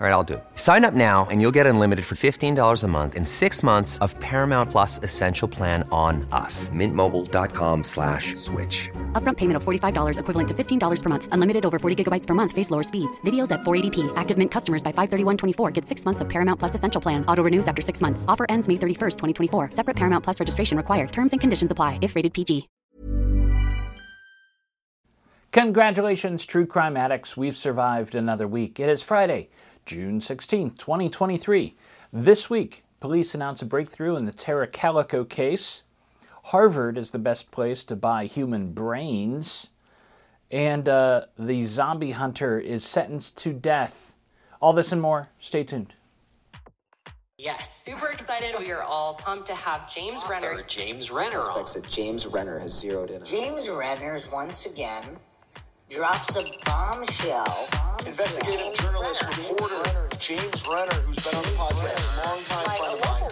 All right, I'll do it. Sign up now and you'll get unlimited for $15 a month in six months of Paramount Plus Essential Plan on us. Mintmobile.com slash switch. Upfront payment of $45 equivalent to $15 per month. Unlimited over 40 gigabytes per month. Face lower speeds. Videos at 480p. Active Mint customers by 531.24 get six months of Paramount Plus Essential Plan. Auto renews after six months. Offer ends May 31st, 2024. Separate Paramount Plus registration required. Terms and conditions apply if rated PG. Congratulations, true crime addicts. We've survived another week. It is Friday, June 16th, 2023. This week, police announce a breakthrough in the Tara Calico case. Harvard is the best place to buy human brains. And uh, the zombie hunter is sentenced to death. All this and more. Stay tuned. Yes, super excited. We are all pumped to have James Renner. James Renner on. Suspects that James Renner has zeroed in on. James Renner's once again drops a bombshell. Investigative journalist, reporter James Renner, who's been on the podcast, long longtime friend of mine.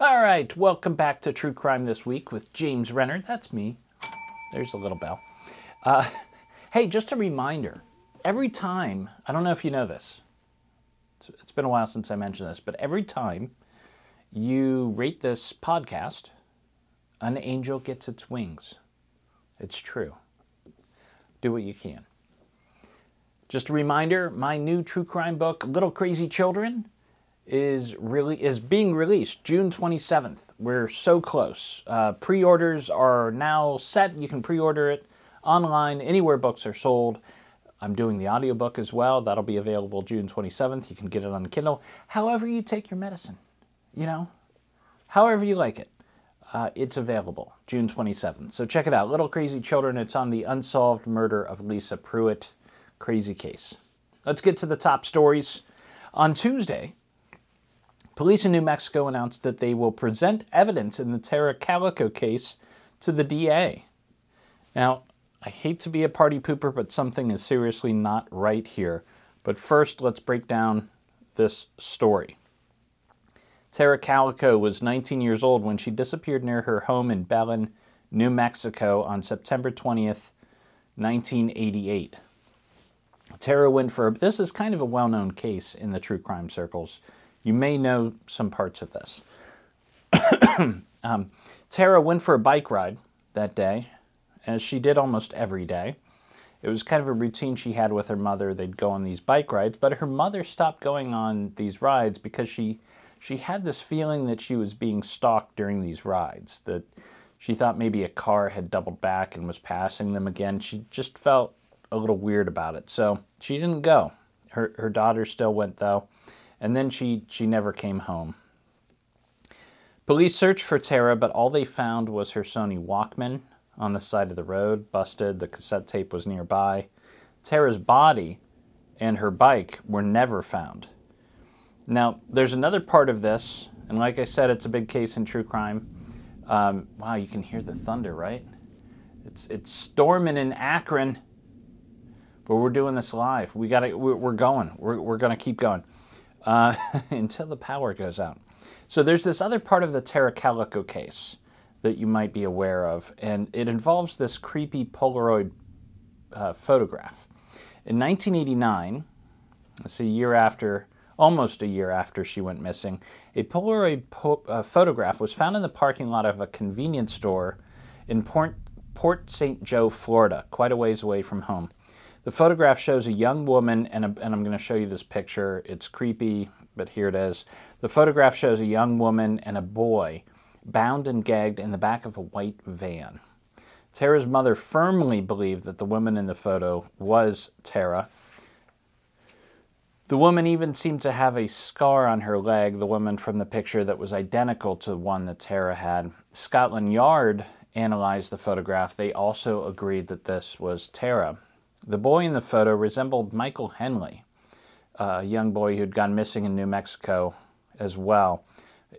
All right, welcome back to True Crime This Week with James Renner. That's me. There's a little bell. Uh, hey, just a reminder every time, I don't know if you know this, it's, it's been a while since I mentioned this, but every time you rate this podcast, an angel gets its wings. It's true. Do what you can. Just a reminder, my new true crime book, Little Crazy Children, is really is being released June 27th. We're so close. Uh, pre-orders are now set. You can pre-order it online anywhere books are sold. I'm doing the audiobook as well. That'll be available June 27th. You can get it on Kindle. However you take your medicine, you know, however you like it. Uh, it's available June 27th. So check it out. Little Crazy Children. It's on the unsolved murder of Lisa Pruitt crazy case. Let's get to the top stories. On Tuesday, police in New Mexico announced that they will present evidence in the Tara Calico case to the DA. Now, I hate to be a party pooper, but something is seriously not right here. But first, let's break down this story. Tara Calico was 19 years old when she disappeared near her home in Belen, New Mexico on September 20th, 1988. Tara went for this is kind of a well-known case in the true crime circles. You may know some parts of this. um, Tara went for a bike ride that day, as she did almost every day. It was kind of a routine she had with her mother. They'd go on these bike rides, but her mother stopped going on these rides because she she had this feeling that she was being stalked during these rides. That she thought maybe a car had doubled back and was passing them again. She just felt a little weird about it. So she didn't go. Her her daughter still went though, and then she she never came home. Police searched for Tara, but all they found was her Sony Walkman on the side of the road, busted. The cassette tape was nearby. Tara's body and her bike were never found. Now, there's another part of this, and like I said, it's a big case in true crime. Um, wow, you can hear the thunder, right? It's it's storming in Akron, but we're doing this live. We got to. We're going. We're we're gonna keep going uh, until the power goes out. So there's this other part of the Tara Calico case that you might be aware of, and it involves this creepy Polaroid uh, photograph. In 1989, it's a year after, almost a year after she went missing, a Polaroid po- uh, photograph was found in the parking lot of a convenience store in Port, Port St. Joe, Florida, quite a ways away from home. The photograph shows a young woman, and, a, and I'm going to show you this picture. It's creepy, but here it is. The photograph shows a young woman and a boy bound and gagged in the back of a white van. Tara's mother firmly believed that the woman in the photo was Tara. The woman even seemed to have a scar on her leg, the woman from the picture that was identical to the one that Tara had. Scotland Yard analyzed the photograph. They also agreed that this was Tara. The boy in the photo resembled Michael Henley, a young boy who'd gone missing in New Mexico as well.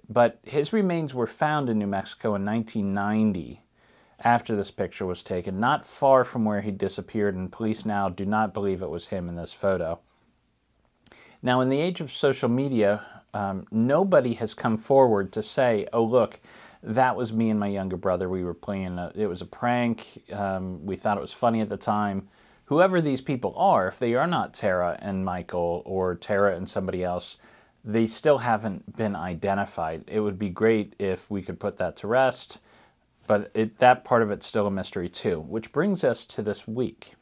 But his remains were found in New Mexico in 1990 after this picture was taken, not far from where he disappeared, and police now do not believe it was him in this photo. Now, in the age of social media, um, nobody has come forward to say, oh, look, that was me and my younger brother. We were playing, a, it was a prank. Um, we thought it was funny at the time. Whoever these people are, if they are not Tara and Michael or Tara and somebody else, they still haven't been identified. It would be great if we could put that to rest, but it, that part of it's still a mystery too. Which brings us to this week.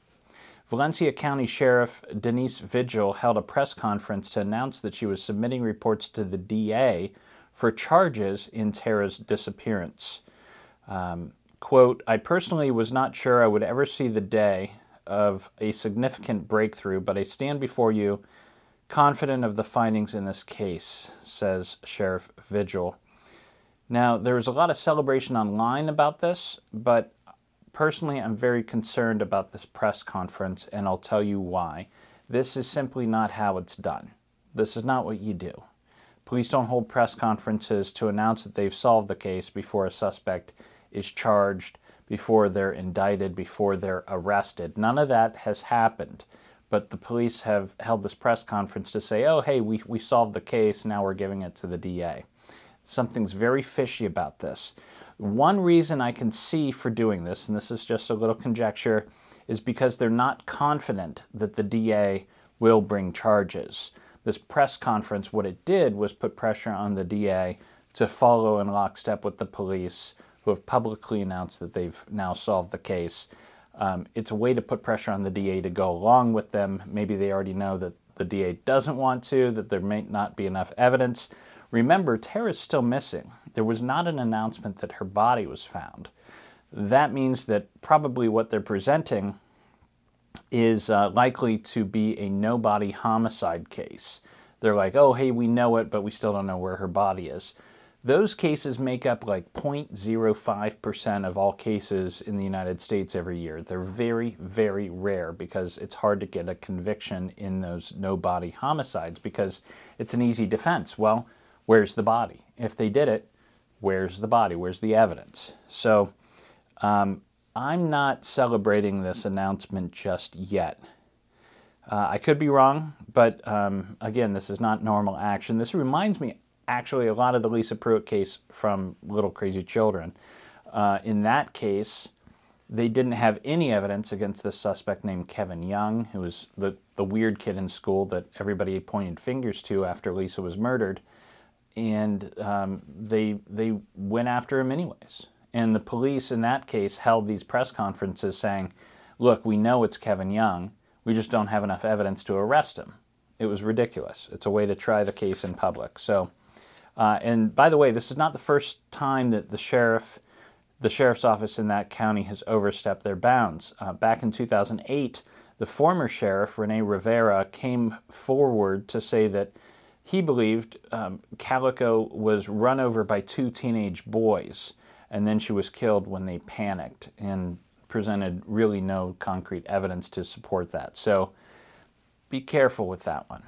Valencia County Sheriff Denise Vigil held a press conference to announce that she was submitting reports to the DA for charges in Tara's disappearance. Um, quote, I personally was not sure I would ever see the day of a significant breakthrough, but I stand before you confident of the findings in this case, says Sheriff Vigil. Now, there was a lot of celebration online about this, but Personally, I'm very concerned about this press conference, and I'll tell you why. This is simply not how it's done. This is not what you do. Police don't hold press conferences to announce that they've solved the case before a suspect is charged, before they're indicted, before they're arrested. None of that has happened. But the police have held this press conference to say, oh, hey, we, we solved the case, now we're giving it to the DA. Something's very fishy about this. One reason I can see for doing this, and this is just a little conjecture, is because they're not confident that the DA will bring charges. This press conference, what it did was put pressure on the DA to follow in lockstep with the police, who have publicly announced that they've now solved the case. Um, it's a way to put pressure on the DA to go along with them. Maybe they already know that the DA doesn't want to, that there may not be enough evidence. Remember, Tara's still missing. There was not an announcement that her body was found. That means that probably what they're presenting is uh, likely to be a no body homicide case. They're like, oh, hey, we know it, but we still don't know where her body is. Those cases make up like 0.05% of all cases in the United States every year. They're very, very rare because it's hard to get a conviction in those no body homicides because it's an easy defense. Well, where's the body? If they did it, where's the body? Where's the evidence? So um, I'm not celebrating this announcement just yet. Uh, I could be wrong, but um, again, this is not normal action. This reminds me actually a lot of the Lisa Pruitt case from Little Crazy Children. Uh, in that case, they didn't have any evidence against this suspect named Kevin Young, who was the, the weird kid in school that everybody pointed fingers to after Lisa was murdered and um, they they went after him anyways. And the police in that case held these press conferences saying, "Look, we know it's Kevin Young. We just don't have enough evidence to arrest him." It was ridiculous. It's a way to try the case in public. So, uh, and by the way, this is not the first time that the sheriff, the sheriff's office in that county, has overstepped their bounds. Uh, back in 2008, the former sheriff Rene Rivera came forward to say that he believed um, Calico was run over by two teenage boys, and then she was killed when they panicked and presented really no concrete evidence to support that. So be careful with that one.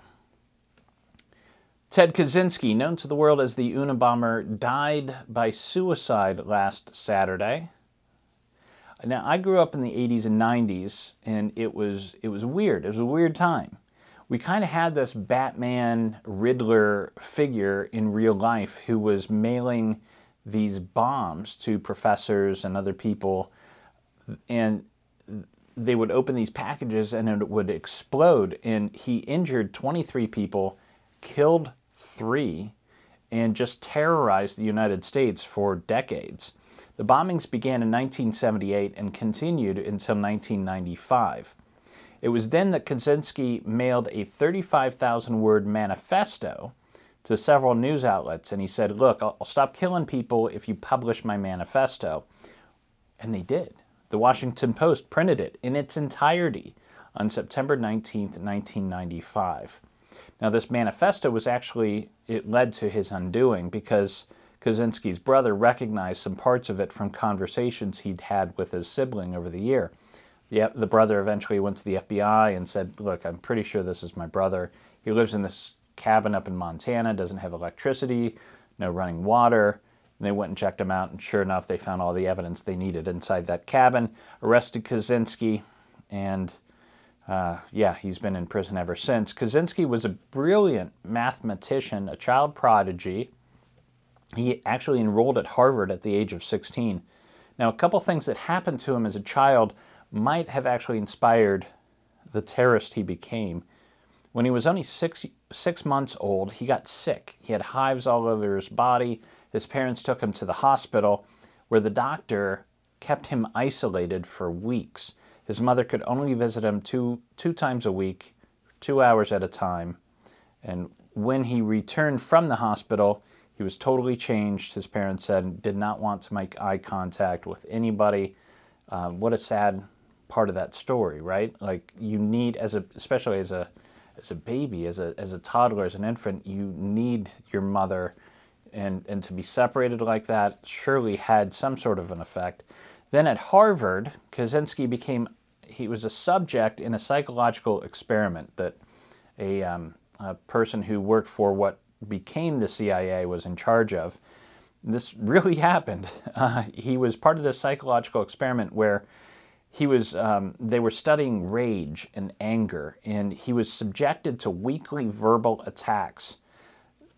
Ted Kaczynski, known to the world as the Unabomber, died by suicide last Saturday. Now, I grew up in the 80s and 90s, and it was, it was weird. It was a weird time we kind of had this Batman Riddler figure in real life who was mailing these bombs to professors and other people, and they would open these packages and it would explode. And he injured 23 people, killed three, and just terrorized the United States for decades. The bombings began in 1978 and continued until 1995. It was then that Kaczynski mailed a 35,000 word manifesto to several news outlets, and he said, Look, I'll stop killing people if you publish my manifesto. And they did. The Washington Post printed it in its entirety on September 19, 1995. Now, this manifesto was actually, it led to his undoing because Kaczynski's brother recognized some parts of it from conversations he'd had with his sibling over the year. The, the brother eventually went to the FBI and said, Look, I'm pretty sure this is my brother. He lives in this cabin up in Montana, doesn't have electricity, no running water. And they went and checked him out, and sure enough, they found all the evidence they needed inside that cabin, arrested Kaczynski, and uh, yeah, he's been in prison ever since. Kaczynski was a brilliant mathematician, a child prodigy. He actually enrolled at Harvard at the age of 16. Now, a couple things that happened to him as a child might have actually inspired the terrorist he became. When he was only six, six months old, he got sick. He had hives all over his body. His parents took him to the hospital, where the doctor kept him isolated for weeks. His mother could only visit him two, two times a week, two hours at a time. And when he returned from the hospital, he was totally changed. His parents said did not want to make eye contact with anybody. Uh, what a sad part of that story, right? Like you need, as a especially as a as a baby, as a as a toddler, as an infant, you need your mother and, and to be separated like that surely had some sort of an effect. Then at Harvard, Kaczynski became, he was a subject in a psychological experiment that a, um, a person who worked for what became the CIA was in charge of. This really happened. Uh, he was part of this psychological experiment where he was um, they were studying rage and anger and he was subjected to weekly verbal attacks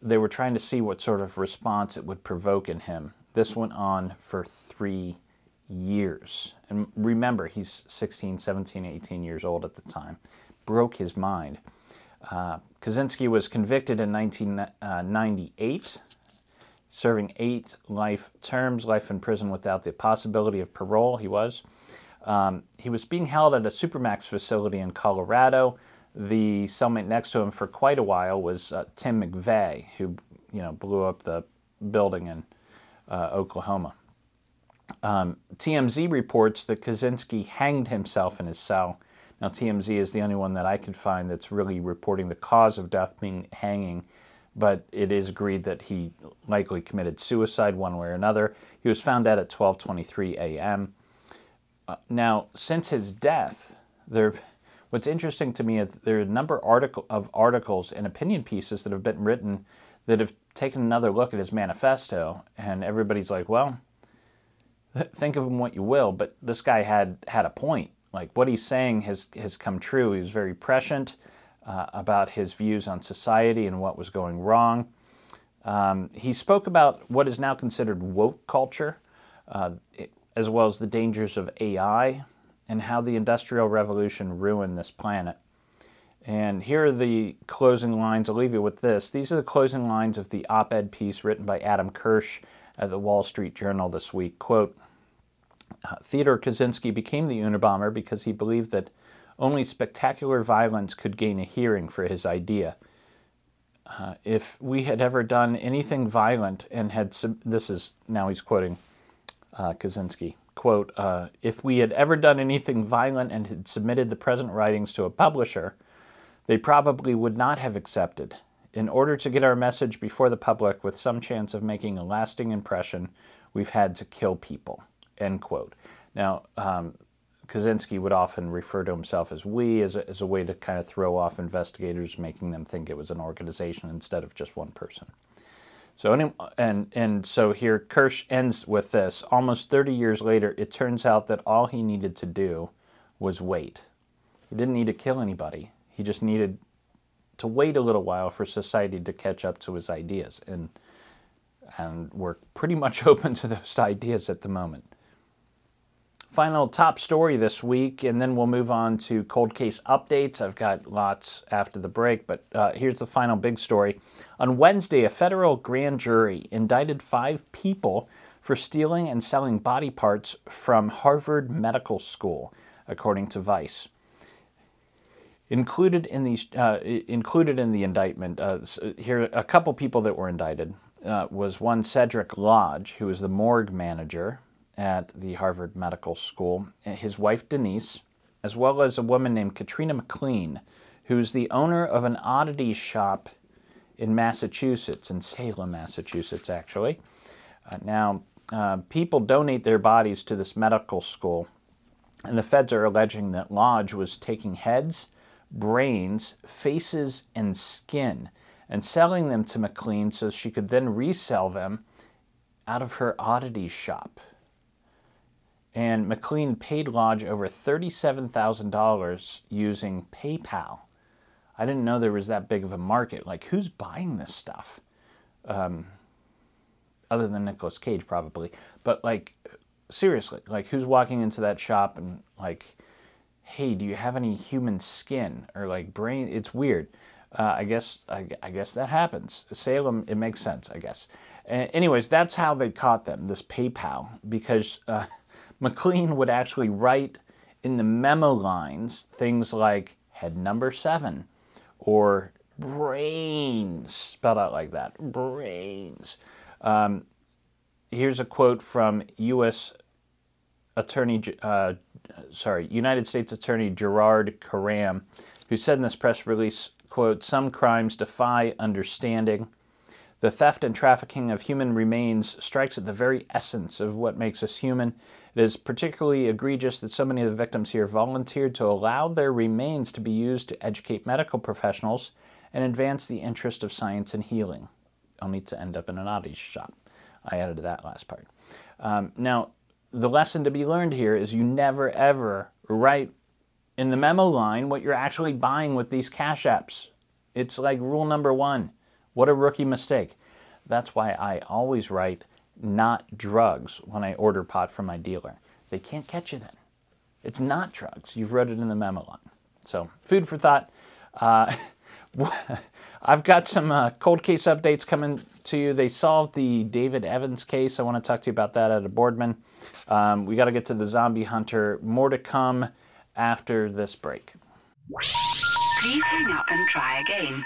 they were trying to see what sort of response it would provoke in him. This went on for three years. And remember, he's 16, 17, 18 years old at the time. Broke his mind. Uh, Kaczynski was convicted in 1998, serving eight life terms, life in prison without the possibility of parole. He was. Um, he was being held at a Supermax facility in Colorado the cellmate next to him for quite a while was uh, Tim McVeigh, who you know blew up the building in uh, Oklahoma. Um, TMZ reports that Kaczynski hanged himself in his cell. Now, TMZ is the only one that I could find that's really reporting the cause of death being hanging, but it is agreed that he likely committed suicide one way or another. He was found dead at 12:23 a.m. Uh, now, since his death, there What's interesting to me is there are a number article, of articles and opinion pieces that have been written that have taken another look at his manifesto, and everybody's like, well, think of him what you will, but this guy had had a point. Like what he's saying has has come true. He was very prescient uh, about his views on society and what was going wrong. Um, he spoke about what is now considered woke culture, uh, as well as the dangers of AI, and how the Industrial Revolution ruined this planet. And here are the closing lines. I'll leave you with this. These are the closing lines of the op ed piece written by Adam Kirsch at the Wall Street Journal this week. Quote uh, Theodore Kaczynski became the Unabomber because he believed that only spectacular violence could gain a hearing for his idea. Uh, if we had ever done anything violent and had, sub- this is now he's quoting uh, Kaczynski, quote, uh, if we had ever done anything violent and had submitted the present writings to a publisher, they probably would not have accepted. In order to get our message before the public with some chance of making a lasting impression, we've had to kill people, end quote. Now, um, Kaczynski would often refer to himself as we as a, as a way to kind of throw off investigators, making them think it was an organization instead of just one person. So and and so here Kirsch ends with this. Almost 30 years later, it turns out that all he needed to do was wait. He didn't need to kill anybody. He just needed to wait a little while for society to catch up to his ideas, and and we're pretty much open to those ideas at the moment. Final top story this week, and then we'll move on to cold case updates. I've got lots after the break, but uh, here's the final big story. On Wednesday, a federal grand jury indicted five people for stealing and selling body parts from Harvard Medical School, according to Vice. Included in these, uh, included in the indictment, uh, here a couple people that were indicted uh, was one Cedric Lodge, who was the morgue manager at the Harvard Medical School, his wife Denise, as well as a woman named Katrina McLean, who's the owner of an oddities shop in Massachusetts, in Salem, Massachusetts, actually. Uh, now, uh, people donate their bodies to this medical school, and the feds are alleging that Lodge was taking heads, brains, faces, and skin and selling them to McLean so she could then resell them out of her oddities shop. And McLean paid Lodge over $37,000 using PayPal. I didn't know there was that big of a market. Like, who's buying this stuff? Um, other than Nicolas Cage, probably. But, like, seriously, like, who's walking into that shop and, like, hey, do you have any human skin or, like, brain? It's weird. Uh, I guess I, I, guess that happens. Salem, it makes sense, I guess. Uh, anyways, that's how they caught them. This PayPal, because uh, McLean would actually write in the memo lines things like head number seven or brains, spelled out like that, brains. Um, here's a quote from U.S. Attorney, uh, sorry, United States Attorney Gerard Karam, who said in this press release, quote, some crimes defy understanding. The theft and trafficking of human remains strikes at the very essence of what makes us human it is particularly egregious that so many of the victims here volunteered to allow their remains to be used to educate medical professionals and advance the interest of science and healing, only to end up in an oddities shop. I added to that last part. Um, now, the lesson to be learned here is you never ever write in the memo line what you're actually buying with these cash apps. It's like rule number one. What a rookie mistake. That's why I always write not drugs when I order pot from my dealer. They can't catch you then. It's not drugs. You've read it in the memo line. So, food for thought. Uh, I've got some uh, cold case updates coming to you. They solved the David Evans case. I want to talk to you about that at a Boardman. Um, we got to get to the zombie hunter. More to come after this break. Please hang up and try again.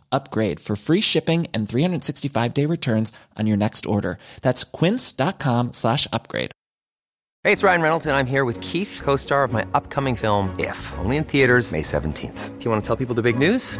upgrade for free shipping and 365 day returns on your next order. That's quince.com slash upgrade. Hey, it's Ryan Reynolds, and I'm here with Keith, co star of my upcoming film, If, only in theaters, May 17th. Do you want to tell people the big news?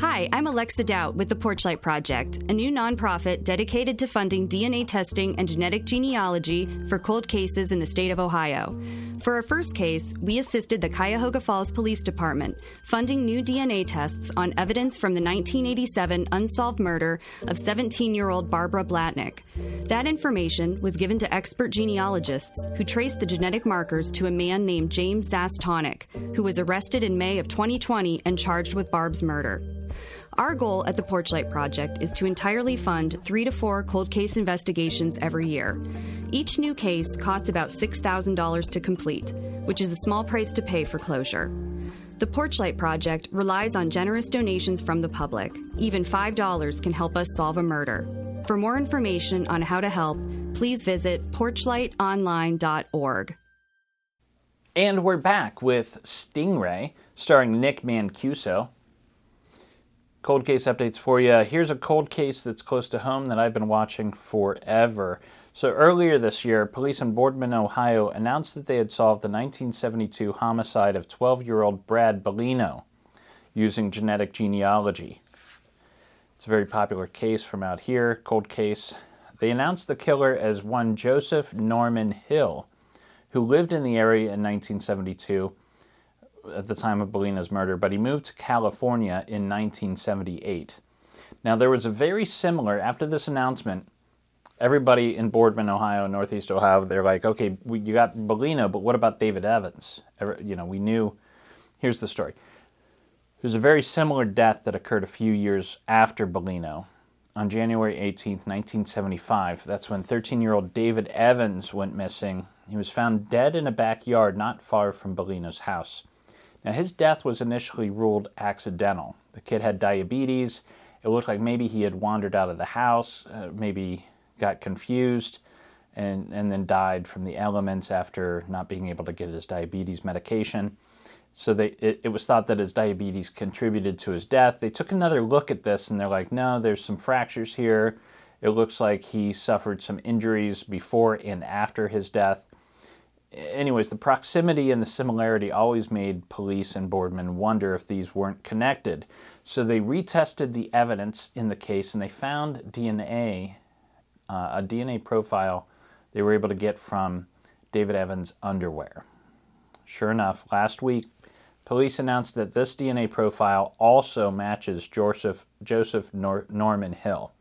Hi, I'm Alexa Doubt with the Porchlight Project, a new nonprofit dedicated to funding DNA testing and genetic genealogy for cold cases in the state of Ohio. For our first case, we assisted the Cuyahoga Falls Police Department funding new DNA tests on evidence from the 1987 unsolved murder of 17 year old Barbara Blatnik. That information was given to expert genealogists who traced the genetic markers to a man named James Zastawnik, who was arrested in May of 2020 and charged with Barb's murder. Our goal at the Porchlight Project is to entirely fund three to four cold case investigations every year. Each new case costs about $6,000 to complete, which is a small price to pay for closure. The Porchlight Project relies on generous donations from the public. Even $5 can help us solve a murder. For more information on how to help, please visit porchlightonline.org. And we're back with Stingray, starring Nick Mancuso. Cold case updates for you. Here's a cold case that's close to home that I've been watching forever. So, earlier this year, police in Boardman, Ohio announced that they had solved the 1972 homicide of 12 year old Brad Bellino using genetic genealogy. It's a very popular case from out here, cold case. They announced the killer as one Joseph Norman Hill, who lived in the area in 1972 at the time of Bellino's murder, but he moved to California in 1978. Now, there was a very similar, after this announcement, everybody in Boardman, Ohio, Northeast Ohio, they're like, okay, we, you got Bellino, but what about David Evans? You know, we knew. Here's the story. There's a very similar death that occurred a few years after Bellino. On January 18, 1975, that's when 13 year old David Evans went missing. He was found dead in a backyard not far from Bellino's house. Now, his death was initially ruled accidental. The kid had diabetes. It looked like maybe he had wandered out of the house, uh, maybe got confused and, and then died from the elements after not being able to get his diabetes medication. So they, it, it, was thought that his diabetes contributed to his death. They took another look at this and they're like, no, there's some fractures here. It looks like he suffered some injuries before and after his death. Anyways, the proximity and the similarity always made police and Boardman wonder if these weren't connected. So they retested the evidence in the case and they found DNA uh, a DNA profile they were able to get from David Evans' underwear. Sure enough, last week, police announced that this DNA profile also matches Joseph, Joseph Nor- Norman Hill.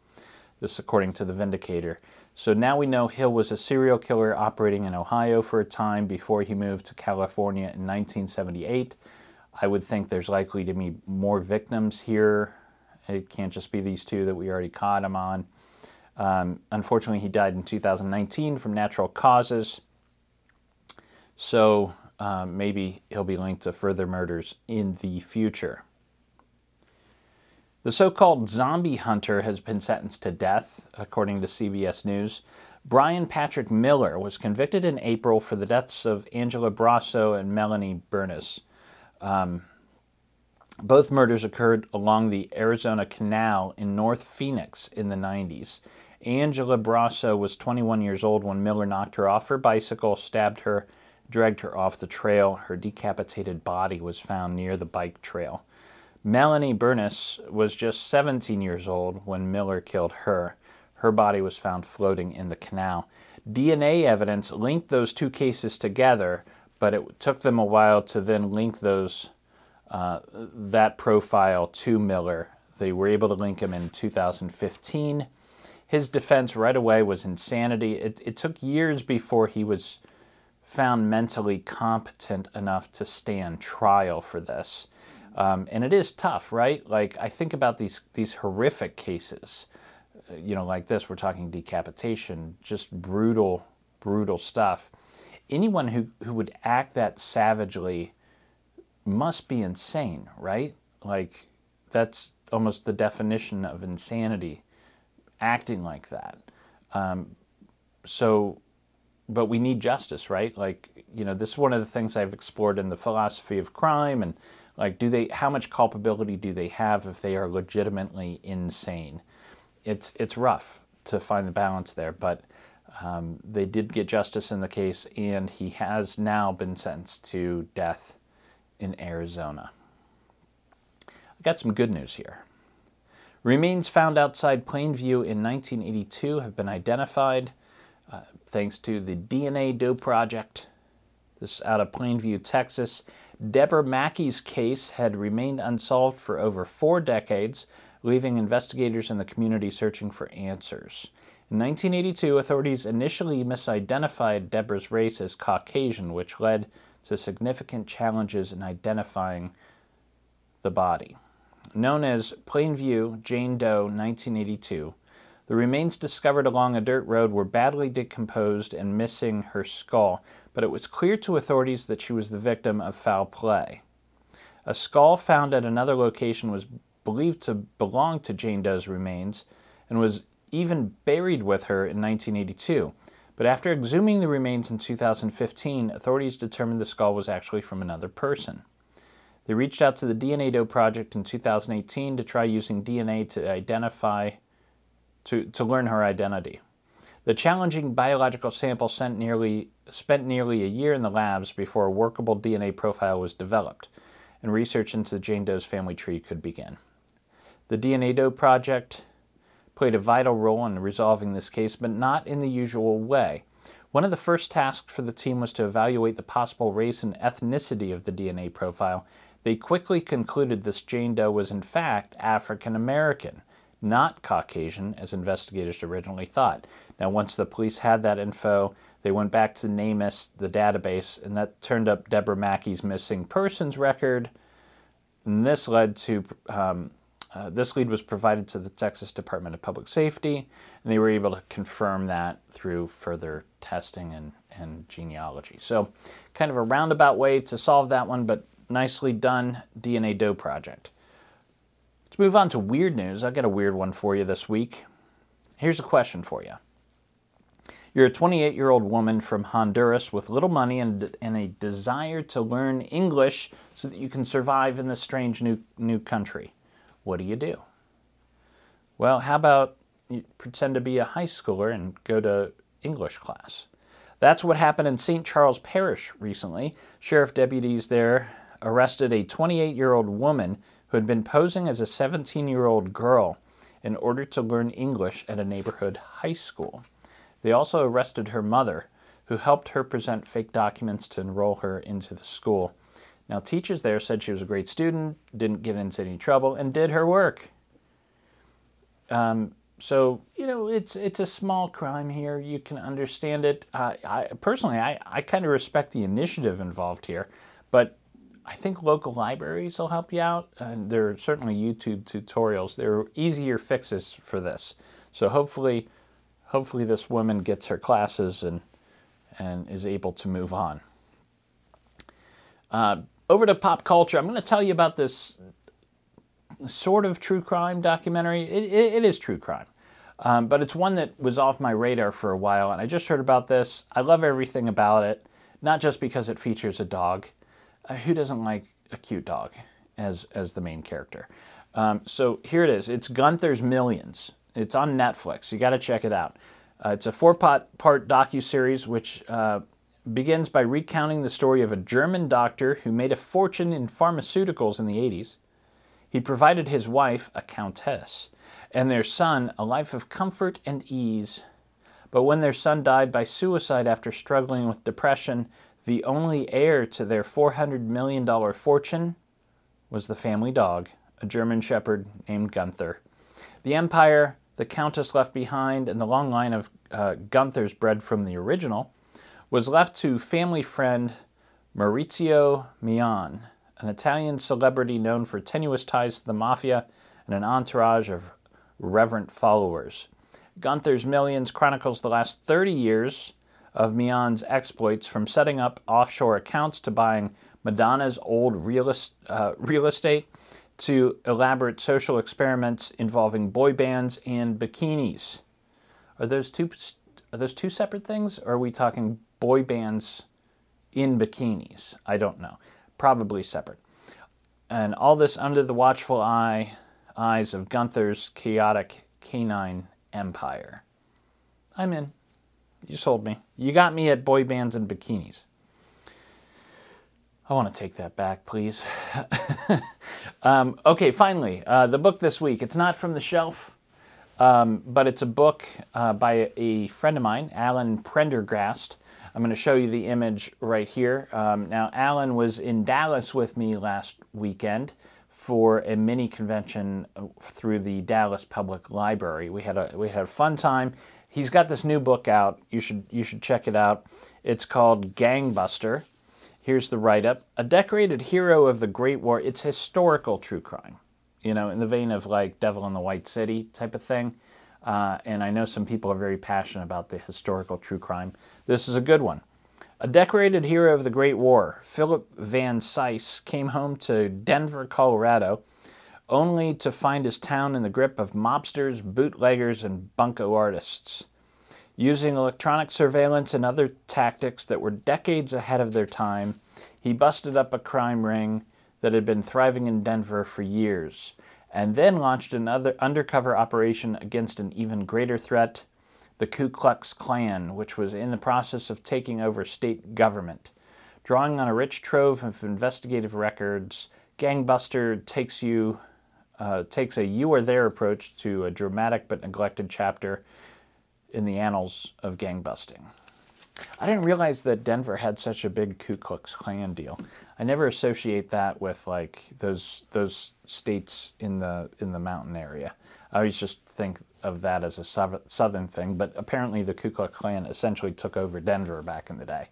This, according to the Vindicator. So now we know Hill was a serial killer operating in Ohio for a time before he moved to California in 1978. I would think there's likely to be more victims here. It can't just be these two that we already caught him on. Um, unfortunately, he died in 2019 from natural causes. So um, maybe he'll be linked to further murders in the future. The so called zombie hunter has been sentenced to death, according to CBS News. Bryan Patrick Miller was convicted in April for the deaths of Angela Brasso and Melanie Bernas. Um, both murders occurred along the Arizona Canal in North Phoenix in the 90s. Angela Brasso was 21 years old when Miller knocked her off her bicycle, stabbed her, dragged her off the trail. Her decapitated body was found near the bike trail. Melanie Bernas was just 17 years old when Miller killed her. Her body was found floating in the canal. DNA evidence linked those two cases together, but it took them a while to then link those uh, that profile to Miller. They were able to link him in 2015 his defense right away was insanity. It, it took years before he was found mentally competent enough to stand trial for this. Um, and it is tough, right? Like I think about these these horrific cases, uh, you know, like this. We're talking decapitation, just brutal, brutal stuff. Anyone who who would act that savagely must be insane, right? Like that's almost the definition of insanity acting like that. Um, so, but we need justice, right? Like, you know, this is one of the things I've explored in the philosophy of crime and like, do they, how much culpability do they have if they are legitimately insane? It's, it's rough to find the balance there, but um, they did get justice in the case, and he has now been sentenced to death in Arizona. I got some good news here. Remains found outside Plainview in 1982 have been identified uh, thanks to the DNA Doe Project. This out of Plainview, Texas. Deborah Mackey's case had remained unsolved for over four decades, leaving investigators in the community searching for answers. In 1982, authorities initially misidentified Deborah's race as Caucasian, which led to significant challenges in identifying the body. Known as Plainview Jane Doe 1982, the remains discovered along a dirt road were badly decomposed and missing her skull, but it was clear to authorities that she was the victim of foul play. A skull found at another location was believed to belong to Jane Doe's remains and was even buried with her in 1982. But after exhuming the remains in 2015, authorities determined the skull was actually from another person. They reached out to the DNA Doe Project in 2018 to try using DNA to identify, to, to learn her identity. The challenging biological sample nearly, spent nearly a year in the labs before a workable DNA profile was developed, and research into Jane Doe's family tree could begin. The DNA Doe Project played a vital role in resolving this case, but not in the usual way. One of the first tasks for the team was to evaluate the possible race and ethnicity of the DNA profile. They quickly concluded this Jane Doe was in fact African American, not Caucasian, as investigators originally thought. Now, once the police had that info, they went back to NamUs, the database, and that turned up Deborah Mackey's missing persons record. And this led to um, uh, this lead was provided to the Texas Department of Public Safety, and they were able to confirm that through further testing and, and genealogy. So, kind of a roundabout way to solve that one, but nicely done DNA Doe project. Let's move on to weird news. I've got a weird one for you this week. Here's a question for you. You're a 28 year old woman from Honduras with little money and, and a desire to learn English so that you can survive in this strange new, new country what do you do? Well, how about you pretend to be a high schooler and go to English class? That's what happened in St. Charles Parish recently. Sheriff deputies there arrested a 28 year old woman who had been posing as a 17 year old girl in order to learn English at a neighborhood high school. They also arrested her mother, who helped her present fake documents to enroll her into the school. Now, teachers there said she was a great student, didn't get into any trouble, and did her work. Um, so you know, it's it's a small crime here. You can understand it. Uh, I personally, I, I kind of respect the initiative involved here, but I think local libraries will help you out. And there are certainly YouTube tutorials. There are easier fixes for this. So hopefully, hopefully this woman gets her classes and and is able to move on. Uh, over to pop culture. I'm going to tell you about this sort of true crime documentary. it, it, it is true crime, um, but it's one that was off my radar for a while, and I just heard about this. I love everything about it, not just because it features a dog. Uh, who doesn't like a cute dog as as the main character? Um, so here it is. It's Gunther's Millions. It's on Netflix. You got to check it out. Uh, it's a four-part part docu series which uh, begins by recounting the story of a German doctor who made a fortune in pharmaceuticals in the 80s. He provided his wife, a countess, and their son a life of comfort and ease. But when their son died by suicide after struggling with depression, the only heir to their $400 million fortune was the family dog, a German shepherd named Gunther. The empire the countess left behind and the long line of uh, Gunthers bred from the original was left to family friend Maurizio Mian, an Italian celebrity known for tenuous ties to the mafia and an entourage of reverent followers. Gunther's Millions chronicles the last 30 years of Mian's exploits from setting up offshore accounts to buying Madonna's old real, uh, real estate to elaborate social experiments involving boy bands and bikinis. Are those two are those two separate things or are we talking boy bands in bikinis. I don't know. Probably separate. And all this under the watchful eye eyes of Gunther's chaotic canine empire. I'm in. You sold me. You got me at boy bands and bikinis. I want to take that back, please. um, okay, finally, uh, the book this week. It's not from the shelf, um, but it's a book uh, by a friend of mine, Alan Prendergast. I'm going to show you the image right here. Um, now, Alan was in Dallas with me last weekend for a mini convention uh, through the Dallas Public Library. We had a we had a fun time. He's got this new book out. You should you should check it out. It's called Gangbuster. Here's the write up. A decorated hero of the Great War. It's historical true crime. you know, in the vein of like Devil in the White City type of thing. Uh, and I know some people are very passionate about the historical true crime. This is a good one. A decorated hero of the Great War, Philip Van Cise came home to Denver, Colorado, only to find his town in the grip of mobsters, bootleggers, and bunco artists. Using electronic surveillance and other tactics that were decades ahead of their time, he busted up a crime ring that had been thriving in Denver for years, and then launched another undercover operation against an even greater threat the Ku Klux Klan, which was in the process of taking over state government. Drawing on a rich trove of investigative records, Gangbuster takes you uh, takes a you are there approach to a dramatic but neglected chapter in the annals of gangbusting. I didn't realize that Denver had such a big Ku Klux Klan deal. I never associate that with like those those states in the in the mountain area. I always just think of that as a southern thing, but apparently the Ku Klux Klan essentially took over Denver back in the day.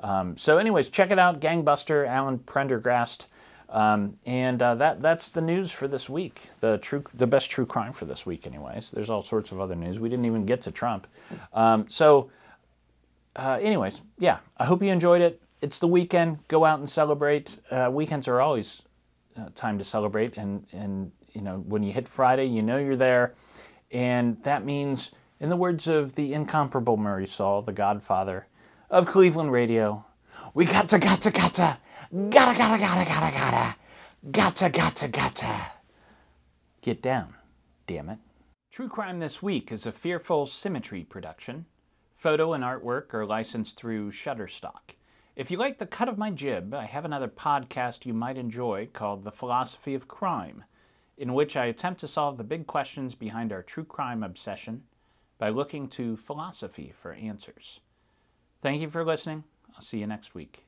Um, so, anyways, check it out, Gangbuster, Alan Prendergast. Um, and uh, that that's the news for this week. The true, the best true crime for this week, anyways. There's all sorts of other news. We didn't even get to Trump. Um, so, uh, anyways, yeah. I hope you enjoyed it. It's the weekend. Go out and celebrate. Uh, weekends are always uh, time to celebrate, and and you know when you hit Friday, you know you're there, and that means, in the words of the incomparable Murray Saul, the Godfather of Cleveland radio, we got to, got to, got to Gotta, gotta, gotta, gotta, gotta. Gotta, gotta, gotta. Get down, damn it. True Crime This Week is a Fearful Symmetry production. Photo and artwork are licensed through Shutterstock. If you like the cut of my jib, I have another podcast you might enjoy called The Philosophy of Crime, in which I attempt to solve the big questions behind our true crime obsession by looking to philosophy for answers. Thank you for listening. I'll see you next week.